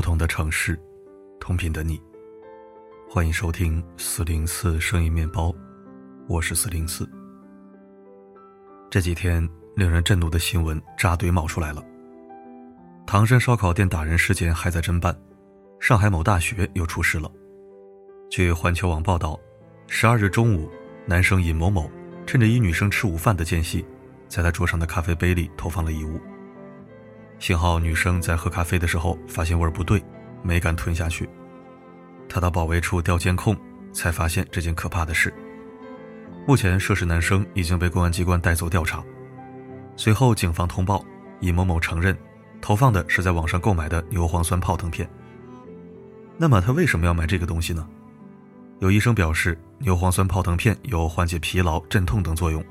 不同的城市，同频的你。欢迎收听四零四声音面包，我是四零四。这几天令人震怒的新闻扎堆冒出来了。唐山烧烤店打人事件还在侦办，上海某大学又出事了。据环球网报道，十二日中午，男生尹某某趁着一女生吃午饭的间隙，在她桌上的咖啡杯里投放了异物。幸好女生在喝咖啡的时候发现味儿不对，没敢吞下去。她到保卫处调监控，才发现这件可怕的事。目前涉事男生已经被公安机关带走调查。随后警方通报，尹某某承认，投放的是在网上购买的牛磺酸泡腾片。那么他为什么要买这个东西呢？有医生表示，牛磺酸泡腾片有缓解疲劳、镇痛等作用。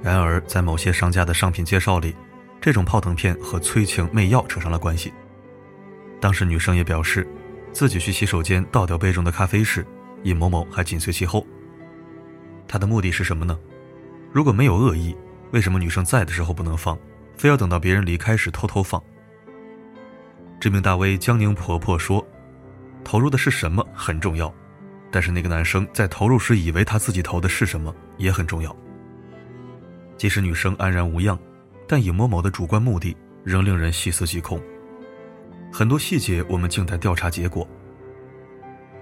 然而，在某些商家的商品介绍里，这种泡腾片和催情媚药扯上了关系。当时女生也表示，自己去洗手间倒掉杯中的咖啡时，尹某某还紧随其后。他的目的是什么呢？如果没有恶意，为什么女生在的时候不能放，非要等到别人离开时偷偷放？知名大 V 江宁婆婆说：“投入的是什么很重要，但是那个男生在投入时以为他自己投的是什么也很重要。即使女生安然无恙。”但尹某某的主观目的仍令人细思极恐，很多细节我们静待调查结果。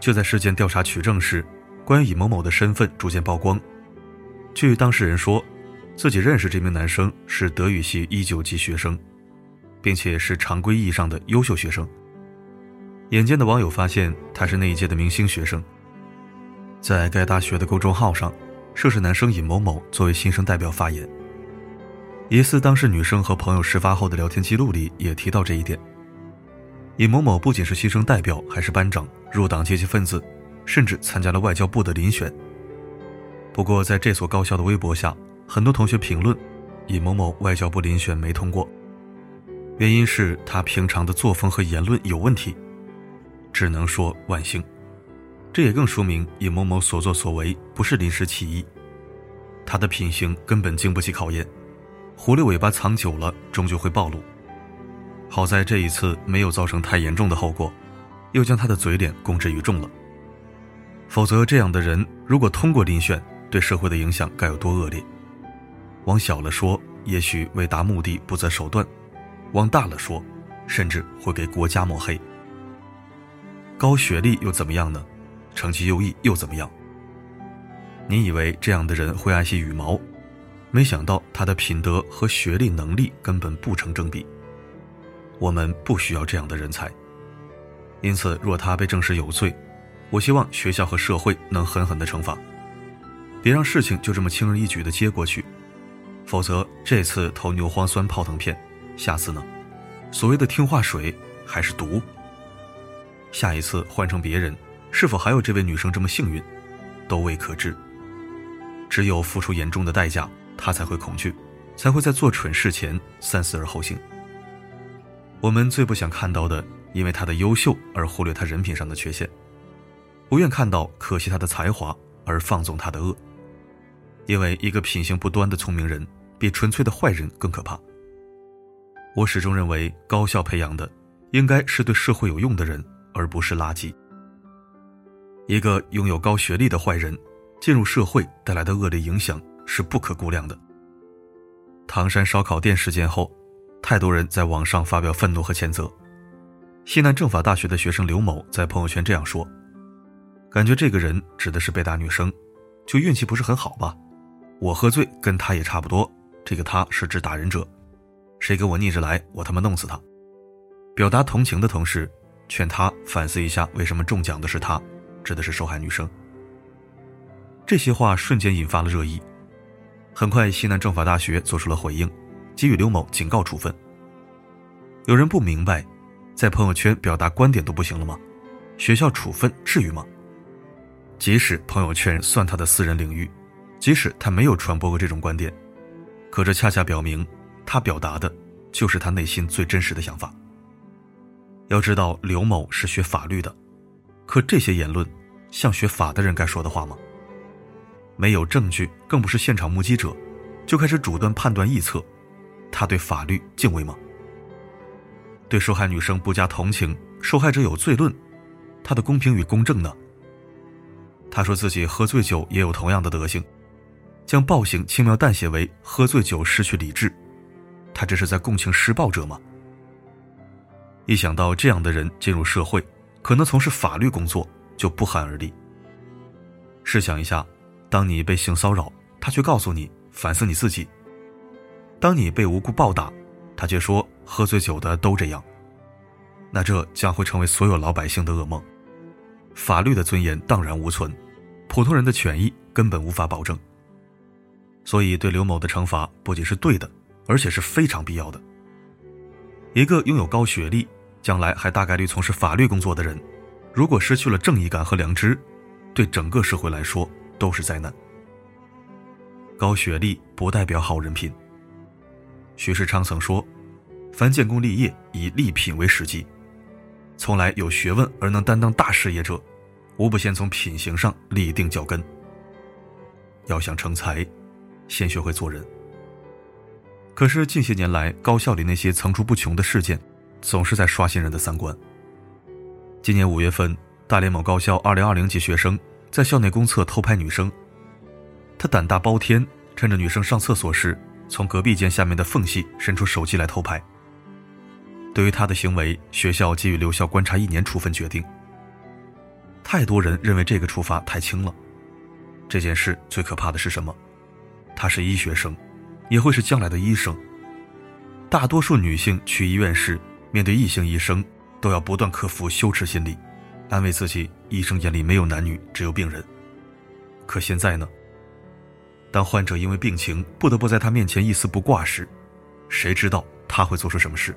就在事件调查取证时，关于尹某某的身份逐渐曝光。据当事人说，自己认识这名男生是德语系一九级学生，并且是常规意义上的优秀学生。眼尖的网友发现他是那一届的明星学生。在该大学的公众号上，涉事男生尹某某作为新生代表发言。疑似当事女生和朋友事发后的聊天记录里也提到这一点。尹某某不仅是新生代表，还是班长、入党阶级分子，甚至参加了外交部的遴选。不过，在这所高校的微博下，很多同学评论，尹某某外交部遴选没通过，原因是他平常的作风和言论有问题。只能说万幸。这也更说明尹某某所作所为不是临时起意，他的品行根本经不起考验。狐狸尾巴藏久了，终究会暴露。好在这一次没有造成太严重的后果，又将他的嘴脸公之于众了。否则，这样的人如果通过遴选，对社会的影响该有多恶劣？往小了说，也许为达目的不择手段；往大了说，甚至会给国家抹黑。高学历又怎么样呢？成绩优异又怎么样？你以为这样的人会爱惜羽毛？没想到他的品德和学历能力根本不成正比。我们不需要这样的人才。因此，若他被证实有罪，我希望学校和社会能狠狠的惩罚，别让事情就这么轻而易举的接过去。否则，这次投牛磺酸泡腾片，下次呢？所谓的听话水还是毒？下一次换成别人，是否还有这位女生这么幸运，都未可知。只有付出严重的代价。他才会恐惧，才会在做蠢事前三思而后行。我们最不想看到的，因为他的优秀而忽略他人品上的缺陷；不愿看到可惜他的才华而放纵他的恶。因为一个品行不端的聪明人，比纯粹的坏人更可怕。我始终认为，高校培养的应该是对社会有用的人，而不是垃圾。一个拥有高学历的坏人，进入社会带来的恶劣影响。是不可估量的。唐山烧烤店事件后，太多人在网上发表愤怒和谴责。西南政法大学的学生刘某在朋友圈这样说：“感觉这个人指的是被打女生，就运气不是很好吧？我喝醉跟他也差不多，这个他是指打人者，谁给我逆着来，我他妈弄死他。”表达同情的同时，劝他反思一下，为什么中奖的是他，指的是受害女生。这些话瞬间引发了热议。很快，西南政法大学做出了回应，给予刘某警告处分。有人不明白，在朋友圈表达观点都不行了吗？学校处分至于吗？即使朋友圈算他的私人领域，即使他没有传播过这种观点，可这恰恰表明，他表达的就是他内心最真实的想法。要知道，刘某是学法律的，可这些言论像学法的人该说的话吗？没有证据，更不是现场目击者，就开始主观判断臆测，他对法律敬畏吗？对受害女生不加同情，受害者有罪论，他的公平与公正呢？他说自己喝醉酒也有同样的德行，将暴行轻描淡写为喝醉酒失去理智，他这是在共情施暴者吗？一想到这样的人进入社会，可能从事法律工作，就不寒而栗。试想一下，当你被性骚扰，他却告诉你反思你自己；当你被无辜暴打，他却说喝醉酒的都这样，那这将会成为所有老百姓的噩梦。法律的尊严荡然无存，普通人的权益根本无法保证。所以，对刘某的惩罚不仅是对的，而且是非常必要的。一个拥有高学历、将来还大概率从事法律工作的人，如果失去了正义感和良知，对整个社会来说都是灾难。高学历不代表好人品。徐世昌曾说：“凡建功立业，以立品为实际。从来有学问而能担当大事业者，无不先从品行上立定脚跟。要想成才，先学会做人。”可是近些年来，高校里那些层出不穷的事件，总是在刷新人的三观。今年五月份，大连某高校2020级学生在校内公厕偷拍女生，他胆大包天，趁着女生上厕所时，从隔壁间下面的缝隙伸出手机来偷拍。对于他的行为，学校给予留校观察一年处分决定。太多人认为这个处罚太轻了。这件事最可怕的是什么？他是医学生。也会是将来的医生。大多数女性去医院时，面对异性医生，都要不断克服羞耻心理，安慰自己，医生眼里没有男女，只有病人。可现在呢？当患者因为病情不得不在他面前一丝不挂时，谁知道他会做出什么事？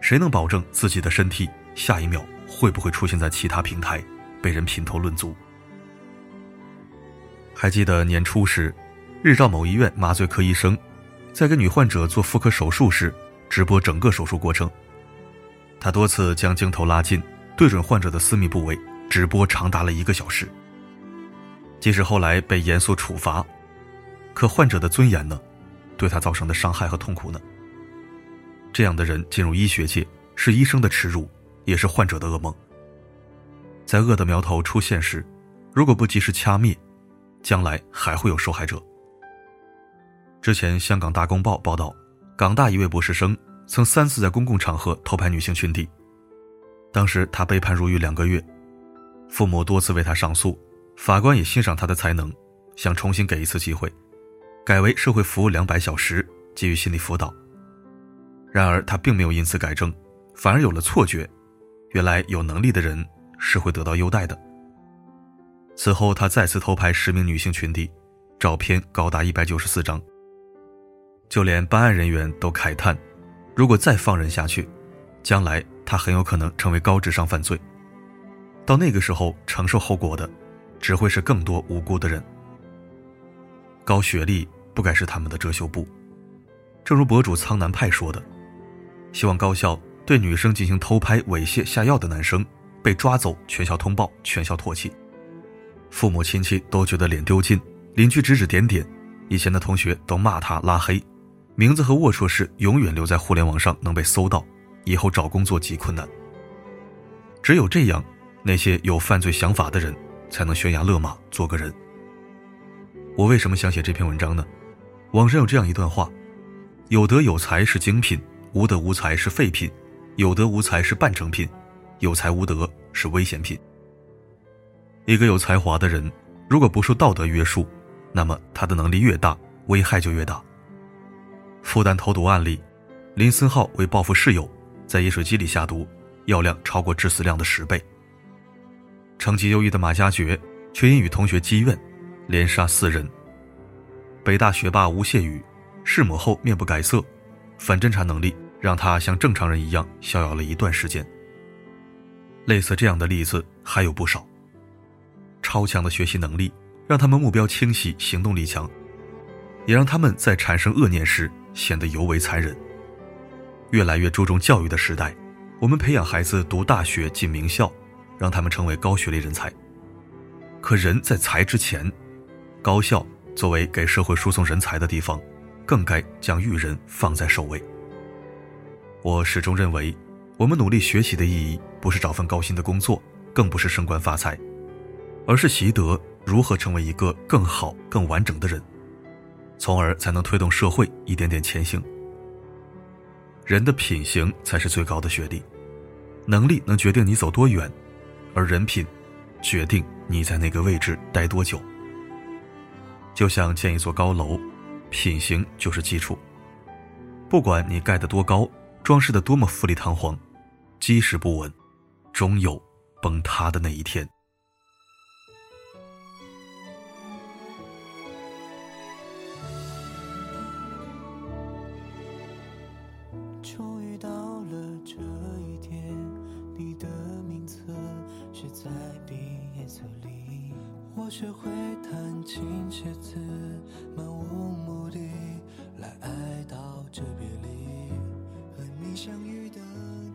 谁能保证自己的身体下一秒会不会出现在其他平台，被人品头论足？还记得年初时？日照某医院麻醉科医生，在给女患者做妇科手术时，直播整个手术过程。他多次将镜头拉近，对准患者的私密部位，直播长达了一个小时。即使后来被严肃处罚，可患者的尊严呢？对他造成的伤害和痛苦呢？这样的人进入医学界，是医生的耻辱，也是患者的噩梦。在恶的苗头出现时，如果不及时掐灭，将来还会有受害者。之前，香港大公报报道，港大一位博士生曾三次在公共场合偷拍女性群体。当时他被判入狱两个月，父母多次为他上诉，法官也欣赏他的才能，想重新给一次机会，改为社会服务两百小时，给予心理辅导。然而他并没有因此改正，反而有了错觉，原来有能力的人是会得到优待的。此后，他再次偷拍十名女性群体，照片高达一百九十四张。就连办案人员都慨叹：“如果再放任下去，将来他很有可能成为高智商犯罪。到那个时候，承受后果的只会是更多无辜的人。高学历不该是他们的遮羞布。正如博主苍南派说的：‘希望高校对女生进行偷拍、猥亵、下药的男生被抓走，全校通报，全校唾弃。父母亲戚都觉得脸丢尽，邻居指指点点，以前的同学都骂他拉黑。’”名字和龌龊事永远留在互联网上，能被搜到，以后找工作极困难。只有这样，那些有犯罪想法的人才能悬崖勒马，做个人。我为什么想写这篇文章呢？网上有这样一段话：有德有才是精品，无德无才是废品；有德无才是半成品，有才无德是危险品。一个有才华的人，如果不受道德约束，那么他的能力越大，危害就越大。复旦投毒案例，林森浩为报复室友，在饮水机里下毒，药量超过致死量的十倍。成绩优异的马加爵，却因与同学积怨，连杀四人。北大学霸吴谢宇，弑母后面不改色，反侦查能力让他像正常人一样逍遥了一段时间。类似这样的例子还有不少。超强的学习能力，让他们目标清晰，行动力强，也让他们在产生恶念时。显得尤为残忍。越来越注重教育的时代，我们培养孩子读大学进名校，让他们成为高学历人才。可人在才之前，高校作为给社会输送人才的地方，更该将育人放在首位。我始终认为，我们努力学习的意义，不是找份高薪的工作，更不是升官发财，而是习得如何成为一个更好、更完整的人，从而才能推动社会一点点前行。人的品行才是最高的学历，能力能决定你走多远，而人品，决定你在那个位置待多久。就像建一座高楼，品行就是基础，不管你盖得多高，装饰的多么富丽堂皇。基石不稳，终有崩塌的那一天。学会弹琴写字，漫无目的来哀悼这别离，和你相遇的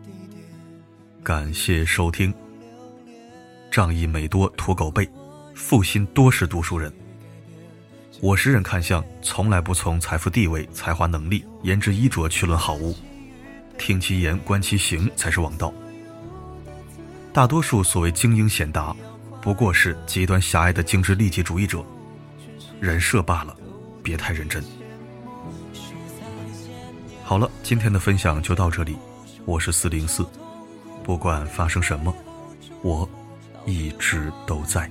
地点。感谢收听。仗义每多屠狗辈，负心多是读书人。我识人看相，从来不从财富地位、才华能力、颜值衣着去论好物，听其言，观其行才是王道。大多数所谓精英显达，不过是极端狭隘的精致利己主义者，人设罢了，别太认真。好了，今天的分享就到这里，我是四零四。不管发生什么，我一直都在。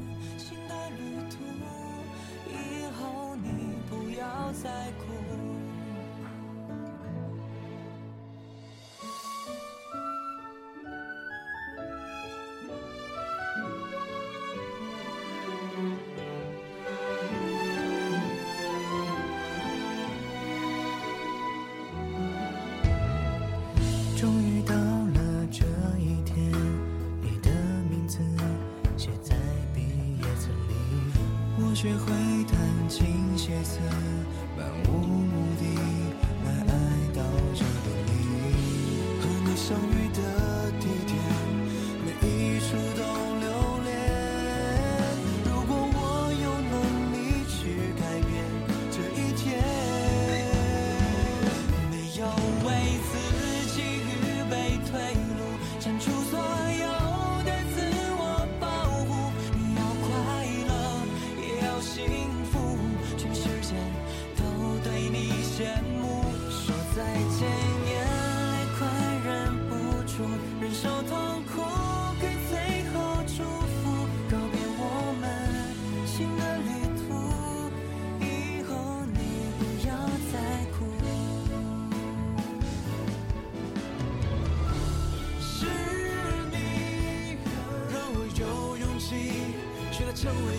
学会弹琴写词，漫无目的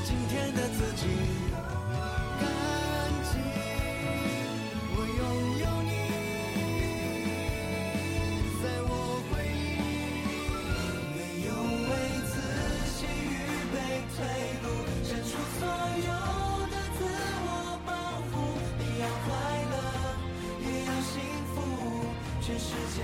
今天的自己，感激我拥有你，在我回忆。没有为自己预备退路，删除所有的自我保护。你要快乐，也要幸福，全世界